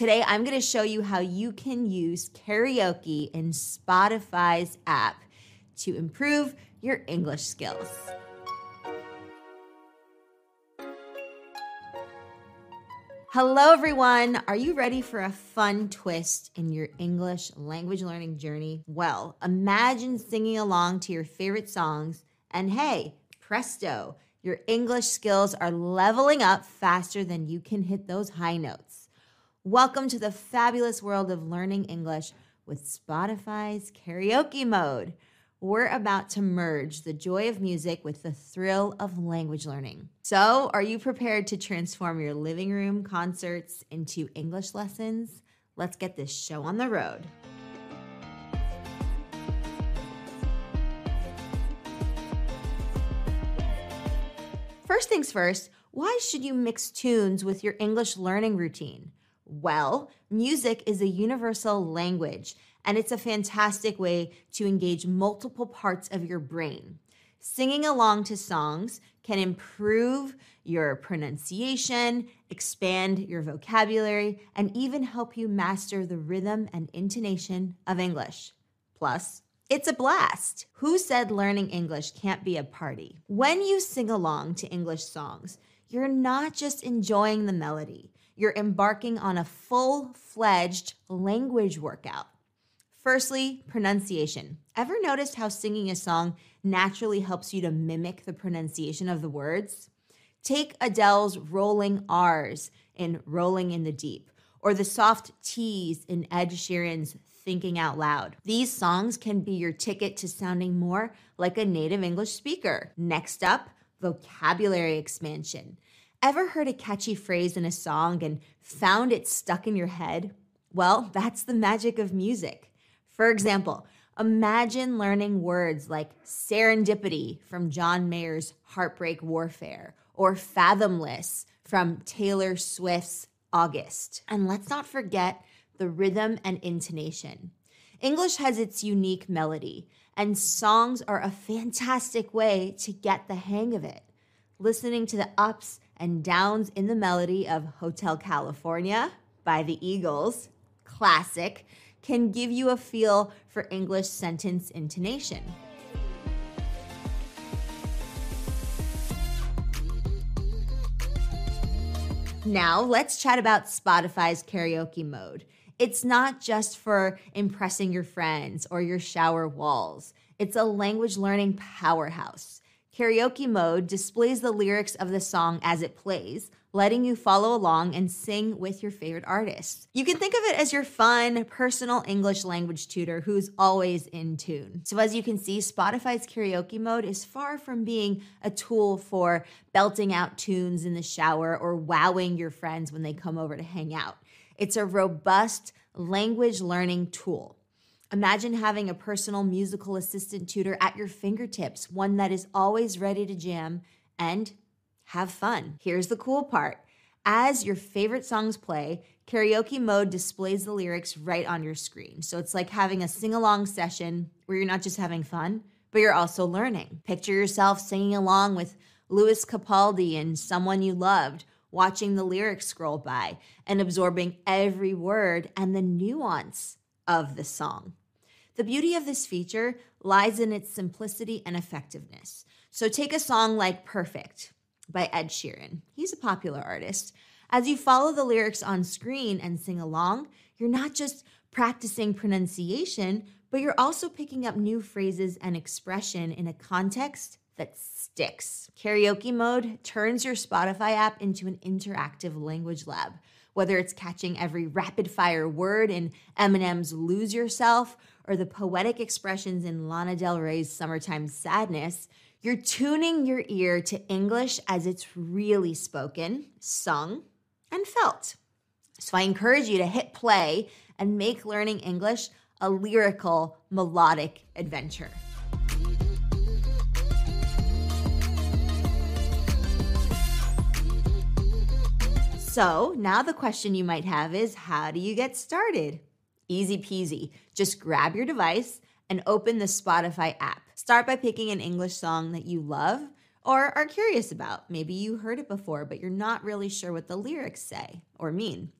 Today, I'm going to show you how you can use karaoke in Spotify's app to improve your English skills. Hello, everyone. Are you ready for a fun twist in your English language learning journey? Well, imagine singing along to your favorite songs, and hey, presto, your English skills are leveling up faster than you can hit those high notes. Welcome to the fabulous world of learning English with Spotify's karaoke mode. We're about to merge the joy of music with the thrill of language learning. So, are you prepared to transform your living room concerts into English lessons? Let's get this show on the road. First things first, why should you mix tunes with your English learning routine? Well, music is a universal language and it's a fantastic way to engage multiple parts of your brain. Singing along to songs can improve your pronunciation, expand your vocabulary, and even help you master the rhythm and intonation of English. Plus, it's a blast. Who said learning English can't be a party? When you sing along to English songs, you're not just enjoying the melody, you're embarking on a full fledged language workout. Firstly, pronunciation. Ever noticed how singing a song naturally helps you to mimic the pronunciation of the words? Take Adele's rolling R's in Rolling in the Deep, or the soft T's in Ed Sheeran's Thinking Out Loud. These songs can be your ticket to sounding more like a native English speaker. Next up, vocabulary expansion. Ever heard a catchy phrase in a song and found it stuck in your head? Well, that's the magic of music. For example, imagine learning words like serendipity from John Mayer's Heartbreak Warfare or fathomless from Taylor Swift's August. And let's not forget the rhythm and intonation. English has its unique melody, and songs are a fantastic way to get the hang of it. Listening to the ups and downs in the melody of Hotel California by the Eagles, classic, can give you a feel for English sentence intonation. Now, let's chat about Spotify's karaoke mode. It's not just for impressing your friends or your shower walls, it's a language learning powerhouse. Karaoke mode displays the lyrics of the song as it plays, letting you follow along and sing with your favorite artists. You can think of it as your fun, personal English language tutor who's always in tune. So, as you can see, Spotify's karaoke mode is far from being a tool for belting out tunes in the shower or wowing your friends when they come over to hang out. It's a robust language learning tool. Imagine having a personal musical assistant tutor at your fingertips, one that is always ready to jam and have fun. Here's the cool part. As your favorite songs play, karaoke mode displays the lyrics right on your screen. So it's like having a sing along session where you're not just having fun, but you're also learning. Picture yourself singing along with Lewis Capaldi and someone you loved, watching the lyrics scroll by and absorbing every word and the nuance of the song. The beauty of this feature lies in its simplicity and effectiveness. So take a song like Perfect by Ed Sheeran. He's a popular artist. As you follow the lyrics on screen and sing along, you're not just practicing pronunciation, but you're also picking up new phrases and expression in a context that sticks. Karaoke mode turns your Spotify app into an interactive language lab. Whether it's catching every rapid fire word in Eminem's Lose Yourself or the poetic expressions in Lana Del Rey's Summertime Sadness, you're tuning your ear to English as it's really spoken, sung, and felt. So I encourage you to hit play and make learning English a lyrical, melodic adventure. So now the question you might have is how do you get started? Easy peasy. Just grab your device and open the Spotify app. Start by picking an English song that you love or are curious about. Maybe you heard it before, but you're not really sure what the lyrics say or mean.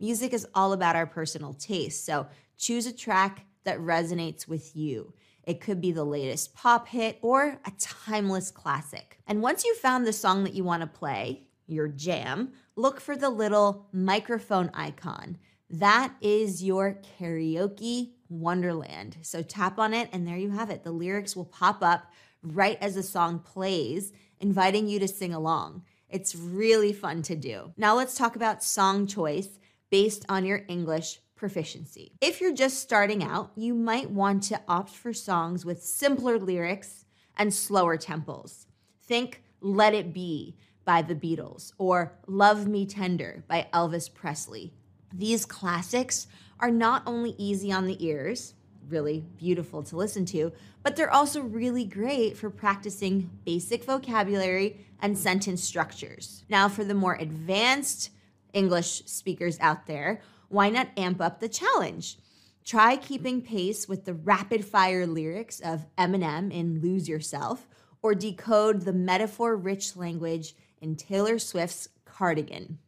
Music is all about our personal taste, so choose a track that resonates with you. It could be the latest pop hit or a timeless classic. And once you've found the song that you want to play, your jam, look for the little microphone icon. That is your karaoke wonderland. So tap on it, and there you have it. The lyrics will pop up right as the song plays, inviting you to sing along. It's really fun to do. Now let's talk about song choice based on your English proficiency. If you're just starting out, you might want to opt for songs with simpler lyrics and slower tempos. Think Let It Be by the Beatles or Love Me Tender by Elvis Presley. These classics are not only easy on the ears, really beautiful to listen to, but they're also really great for practicing basic vocabulary and sentence structures. Now, for the more advanced English speakers out there, why not amp up the challenge? Try keeping pace with the rapid fire lyrics of Eminem in Lose Yourself, or decode the metaphor rich language in Taylor Swift's Cardigan.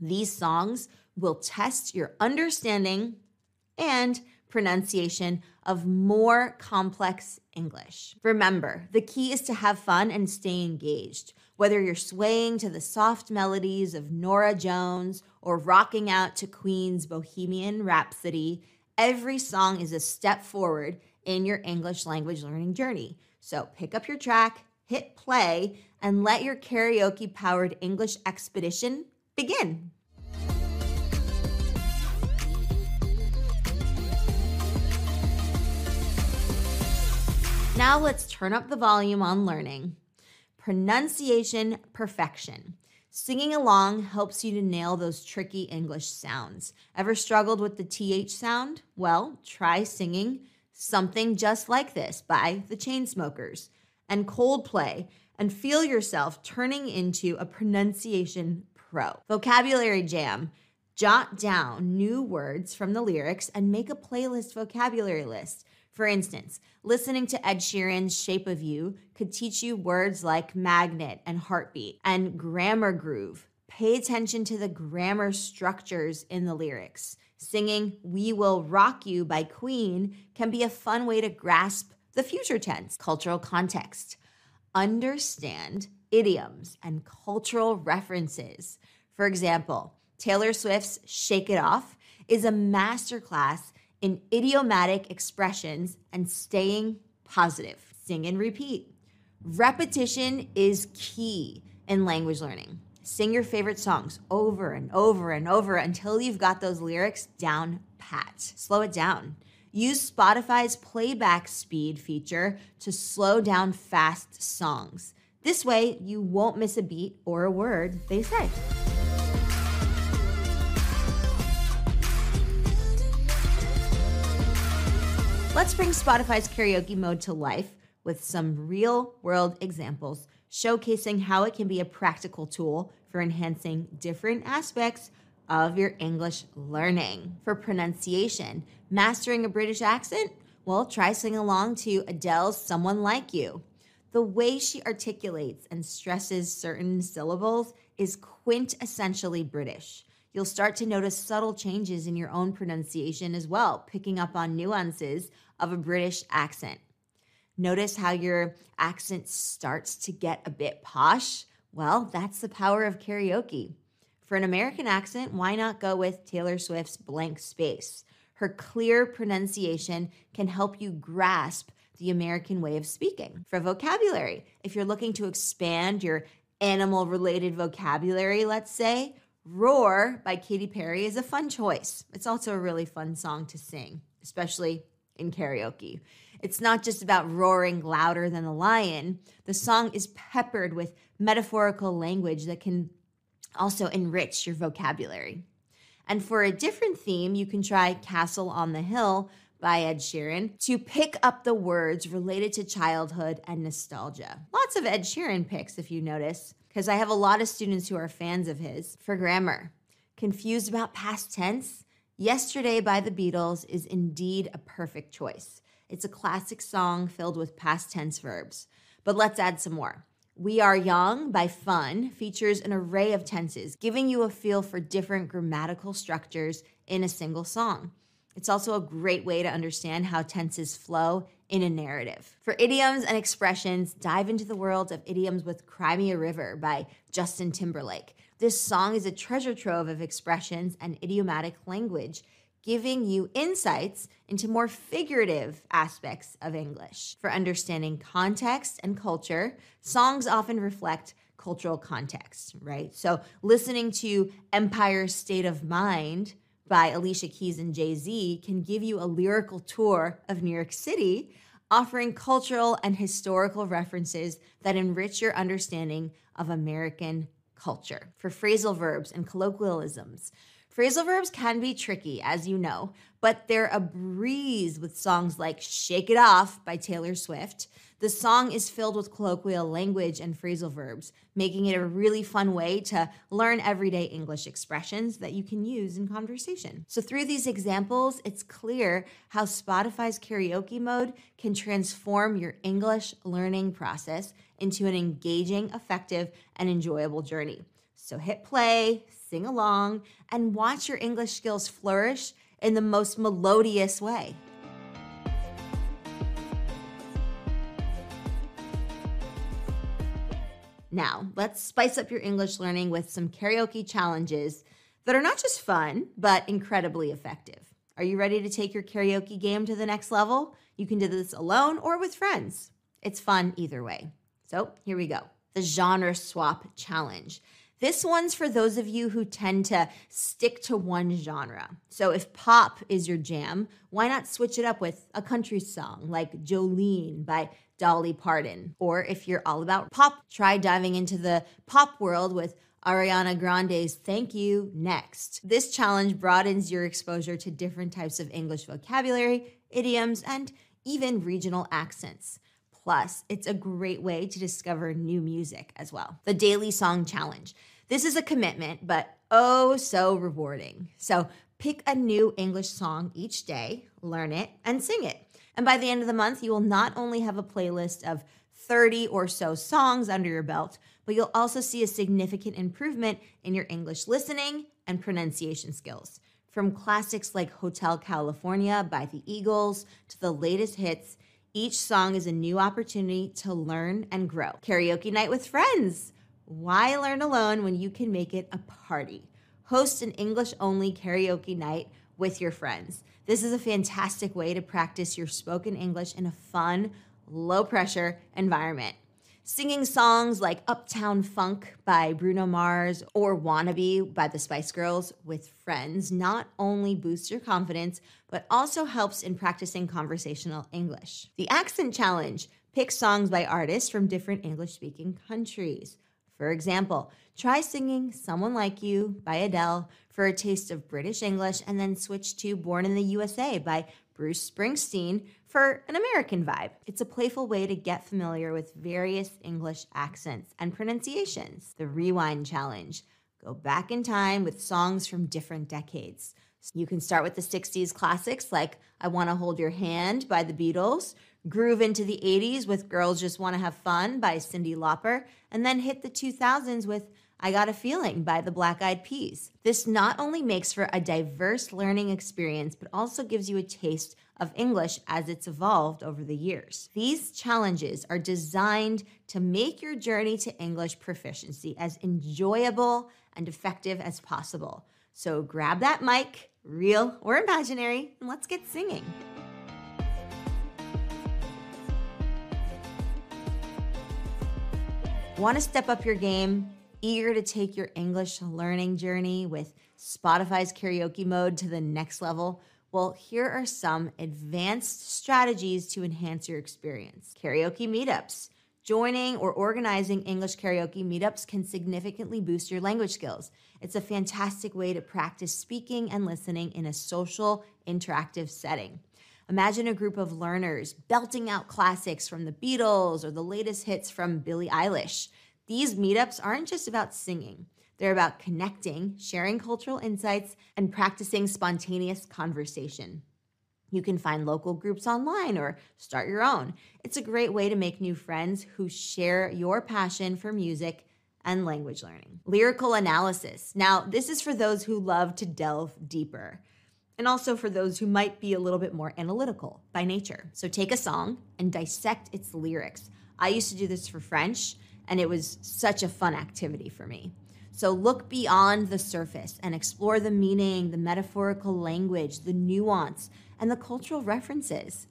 These songs will test your understanding and pronunciation of more complex English. Remember, the key is to have fun and stay engaged. Whether you're swaying to the soft melodies of Norah Jones or rocking out to Queen's Bohemian Rhapsody, every song is a step forward in your English language learning journey. So pick up your track, hit play, and let your karaoke powered English expedition begin. Now let's turn up the volume on learning. Pronunciation perfection. Singing along helps you to nail those tricky English sounds. Ever struggled with the TH sound? Well, try singing Something Just Like This by the Chainsmokers and Coldplay and feel yourself turning into a pronunciation pro. Vocabulary Jam. Jot down new words from the lyrics and make a playlist vocabulary list. For instance, listening to Ed Sheeran's Shape of You could teach you words like magnet and heartbeat and grammar groove. Pay attention to the grammar structures in the lyrics. Singing We Will Rock You by Queen can be a fun way to grasp the future tense, cultural context understand idioms and cultural references. For example, Taylor Swift's Shake It Off is a masterclass in idiomatic expressions and staying positive. Sing and repeat. Repetition is key in language learning. Sing your favorite songs over and over and over until you've got those lyrics down pat. Slow it down. Use Spotify's playback speed feature to slow down fast songs. This way, you won't miss a beat or a word they say. Let's bring Spotify's karaoke mode to life with some real world examples showcasing how it can be a practical tool for enhancing different aspects of your English learning. For pronunciation, mastering a British accent? Well, try singing along to Adele's Someone Like You. The way she articulates and stresses certain syllables is quintessentially British. You'll start to notice subtle changes in your own pronunciation as well, picking up on nuances of a British accent. Notice how your accent starts to get a bit posh? Well, that's the power of karaoke. For an American accent, why not go with Taylor Swift's Blank Space? Her clear pronunciation can help you grasp the American way of speaking. For vocabulary, if you're looking to expand your animal related vocabulary, let's say, Roar by Katy Perry is a fun choice. It's also a really fun song to sing, especially in karaoke. It's not just about roaring louder than a lion. The song is peppered with metaphorical language that can also enrich your vocabulary. And for a different theme, you can try Castle on the Hill by Ed Sheeran to pick up the words related to childhood and nostalgia. Lots of Ed Sheeran picks, if you notice, because I have a lot of students who are fans of his. For grammar, confused about past tense? Yesterday by the Beatles is indeed a perfect choice. It's a classic song filled with past tense verbs. But let's add some more. We Are Young by Fun features an array of tenses, giving you a feel for different grammatical structures in a single song. It's also a great way to understand how tenses flow in a narrative. For idioms and expressions, dive into the world of idioms with Cry Me a River by Justin Timberlake. This song is a treasure trove of expressions and idiomatic language giving you insights into more figurative aspects of English. For understanding context and culture, songs often reflect cultural context, right? So listening to Empire State of Mind by Alicia Keys and Jay Z can give you a lyrical tour of New York City, offering cultural and historical references that enrich your understanding of American culture. For phrasal verbs and colloquialisms, Phrasal verbs can be tricky, as you know, but they're a breeze with songs like Shake It Off by Taylor Swift. The song is filled with colloquial language and phrasal verbs, making it a really fun way to learn everyday English expressions that you can use in conversation. So, through these examples, it's clear how Spotify's karaoke mode can transform your English learning process into an engaging, effective, and enjoyable journey. So, hit play, sing along, and watch your English skills flourish in the most melodious way. Now, let's spice up your English learning with some karaoke challenges that are not just fun, but incredibly effective. Are you ready to take your karaoke game to the next level? You can do this alone or with friends. It's fun either way. So, here we go the genre swap challenge. This one's for those of you who tend to stick to one genre. So if pop is your jam, why not switch it up with a country song like Jolene by Dolly Parton? Or if you're all about pop, try diving into the pop world with Ariana Grande's Thank You next. This challenge broadens your exposure to different types of English vocabulary, idioms, and even regional accents. Plus, it's a great way to discover new music as well. The Daily Song Challenge. This is a commitment, but oh so rewarding. So pick a new English song each day, learn it, and sing it. And by the end of the month, you will not only have a playlist of 30 or so songs under your belt, but you'll also see a significant improvement in your English listening and pronunciation skills. From classics like Hotel California by the Eagles to the latest hits, each song is a new opportunity to learn and grow. Karaoke night with friends. Why learn alone when you can make it a party? Host an English only karaoke night with your friends. This is a fantastic way to practice your spoken English in a fun, low pressure environment. Singing songs like Uptown Funk by Bruno Mars or Wannabe by the Spice Girls with friends not only boosts your confidence, but also helps in practicing conversational English. The Accent Challenge picks songs by artists from different English speaking countries. For example, try singing Someone Like You by Adele for a taste of British English and then switch to Born in the USA by Bruce Springsteen for an American vibe. It's a playful way to get familiar with various English accents and pronunciations. The Rewind Challenge. Go back in time with songs from different decades. You can start with the 60s classics like I Want to Hold Your Hand by the Beatles, groove into the 80s with Girls Just Want to Have Fun by Cyndi Lauper, and then hit the 2000s with I Got a Feeling by the Black Eyed Peas. This not only makes for a diverse learning experience, but also gives you a taste of English as it's evolved over the years. These challenges are designed to make your journey to English proficiency as enjoyable and effective as possible. So grab that mic, real or imaginary, and let's get singing. Want to step up your game? Eager to take your English learning journey with Spotify's karaoke mode to the next level? Well, here are some advanced strategies to enhance your experience. Karaoke meetups. Joining or organizing English karaoke meetups can significantly boost your language skills. It's a fantastic way to practice speaking and listening in a social, interactive setting. Imagine a group of learners belting out classics from the Beatles or the latest hits from Billie Eilish. These meetups aren't just about singing, they're about connecting, sharing cultural insights, and practicing spontaneous conversation. You can find local groups online or start your own. It's a great way to make new friends who share your passion for music and language learning. Lyrical analysis. Now, this is for those who love to delve deeper and also for those who might be a little bit more analytical by nature. So take a song and dissect its lyrics. I used to do this for French, and it was such a fun activity for me. So look beyond the surface and explore the meaning, the metaphorical language, the nuance, and the cultural references.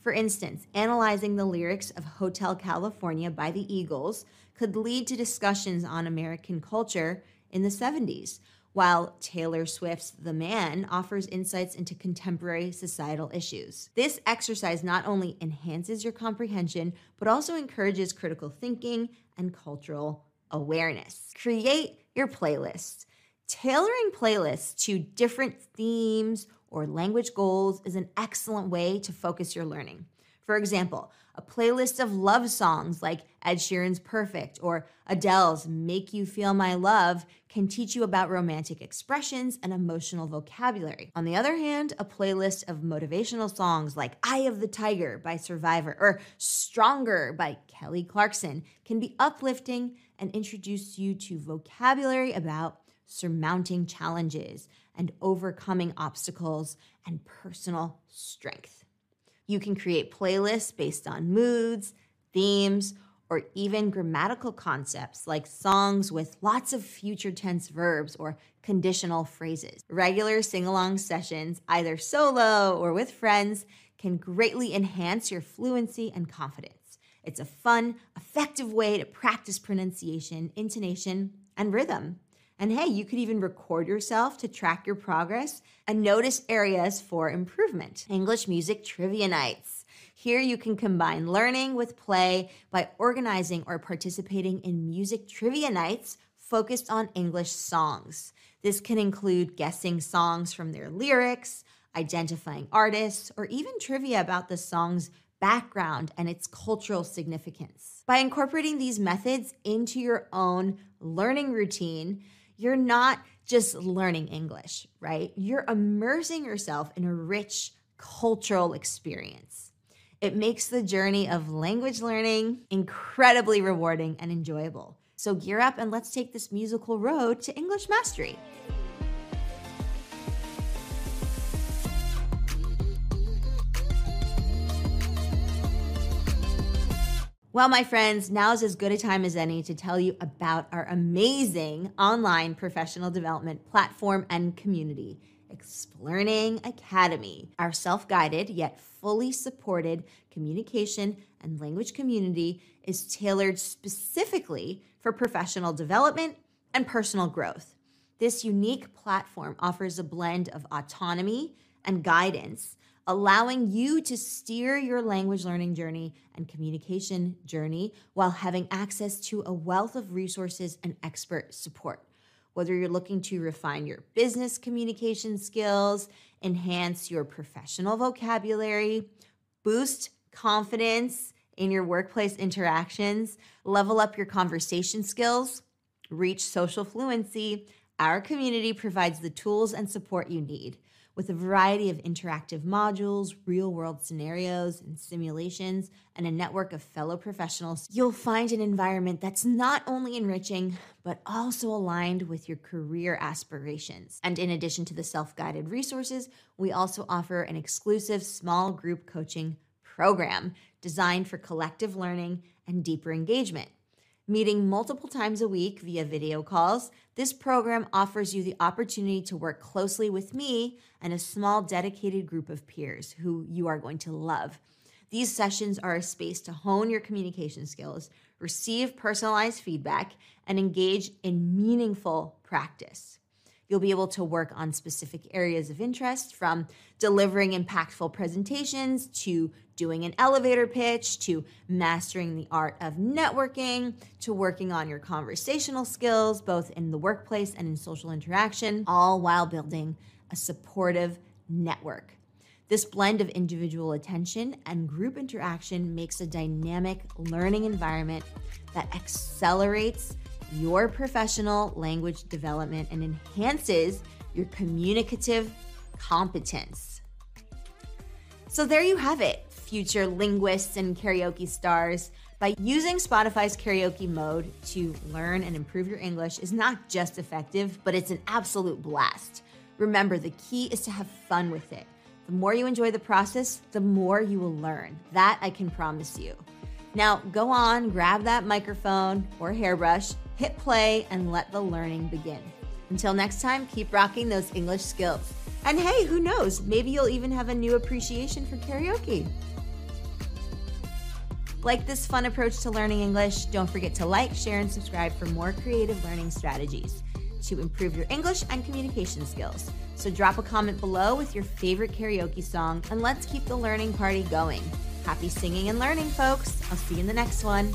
For instance, analyzing the lyrics of Hotel California by the Eagles could lead to discussions on American culture in the 70s while Taylor Swift's The Man offers insights into contemporary societal issues. This exercise not only enhances your comprehension, but also encourages critical thinking and cultural awareness. Create your playlist. Tailoring playlists to different themes or language goals is an excellent way to focus your learning. For example, a playlist of love songs like Ed Sheeran's Perfect or Adele's Make You Feel My Love can teach you about romantic expressions and emotional vocabulary. On the other hand, a playlist of motivational songs like Eye of the Tiger by Survivor or Stronger by Kelly Clarkson can be uplifting and introduce you to vocabulary about surmounting challenges and overcoming obstacles and personal strength. You can create playlists based on moods, themes, or even grammatical concepts like songs with lots of future tense verbs or conditional phrases. Regular sing along sessions, either solo or with friends, can greatly enhance your fluency and confidence. It's a fun, effective way to practice pronunciation, intonation, and rhythm. And hey, you could even record yourself to track your progress and notice areas for improvement. English Music Trivia Nights. Here you can combine learning with play by organizing or participating in music trivia nights focused on English songs. This can include guessing songs from their lyrics, identifying artists, or even trivia about the song's background and its cultural significance. By incorporating these methods into your own learning routine, you're not just learning English, right? You're immersing yourself in a rich cultural experience. It makes the journey of language learning incredibly rewarding and enjoyable. So gear up and let's take this musical road to English mastery. Well, my friends, now is as good a time as any to tell you about our amazing online professional development platform and community, Explearning Academy. Our self guided yet fully supported communication and language community is tailored specifically for professional development and personal growth. This unique platform offers a blend of autonomy and guidance allowing you to steer your language learning journey and communication journey while having access to a wealth of resources and expert support. Whether you're looking to refine your business communication skills, enhance your professional vocabulary, boost confidence in your workplace interactions, level up your conversation skills, reach social fluency, our community provides the tools and support you need with a variety of interactive modules, real world scenarios, and simulations, and a network of fellow professionals, you'll find an environment that's not only enriching, but also aligned with your career aspirations. And in addition to the self guided resources, we also offer an exclusive small group coaching program designed for collective learning and deeper engagement. Meeting multiple times a week via video calls, this program offers you the opportunity to work closely with me and a small dedicated group of peers who you are going to love. These sessions are a space to hone your communication skills, receive personalized feedback, and engage in meaningful practice. You'll be able to work on specific areas of interest from delivering impactful presentations to doing an elevator pitch to mastering the art of networking to working on your conversational skills, both in the workplace and in social interaction, all while building a supportive network. This blend of individual attention and group interaction makes a dynamic learning environment that accelerates your professional language development and enhances your communicative competence. So, there you have it, future linguists and karaoke stars. By using Spotify's karaoke mode to learn and improve your English is not just effective, but it's an absolute blast. Remember, the key is to have fun with it. The more you enjoy the process, the more you will learn. That I can promise you. Now, go on, grab that microphone or hairbrush, hit play, and let the learning begin. Until next time, keep rocking those English skills. And hey, who knows? Maybe you'll even have a new appreciation for karaoke. Like this fun approach to learning English, don't forget to like, share, and subscribe for more creative learning strategies to improve your English and communication skills. So drop a comment below with your favorite karaoke song, and let's keep the learning party going. Happy singing and learning, folks. I'll see you in the next one.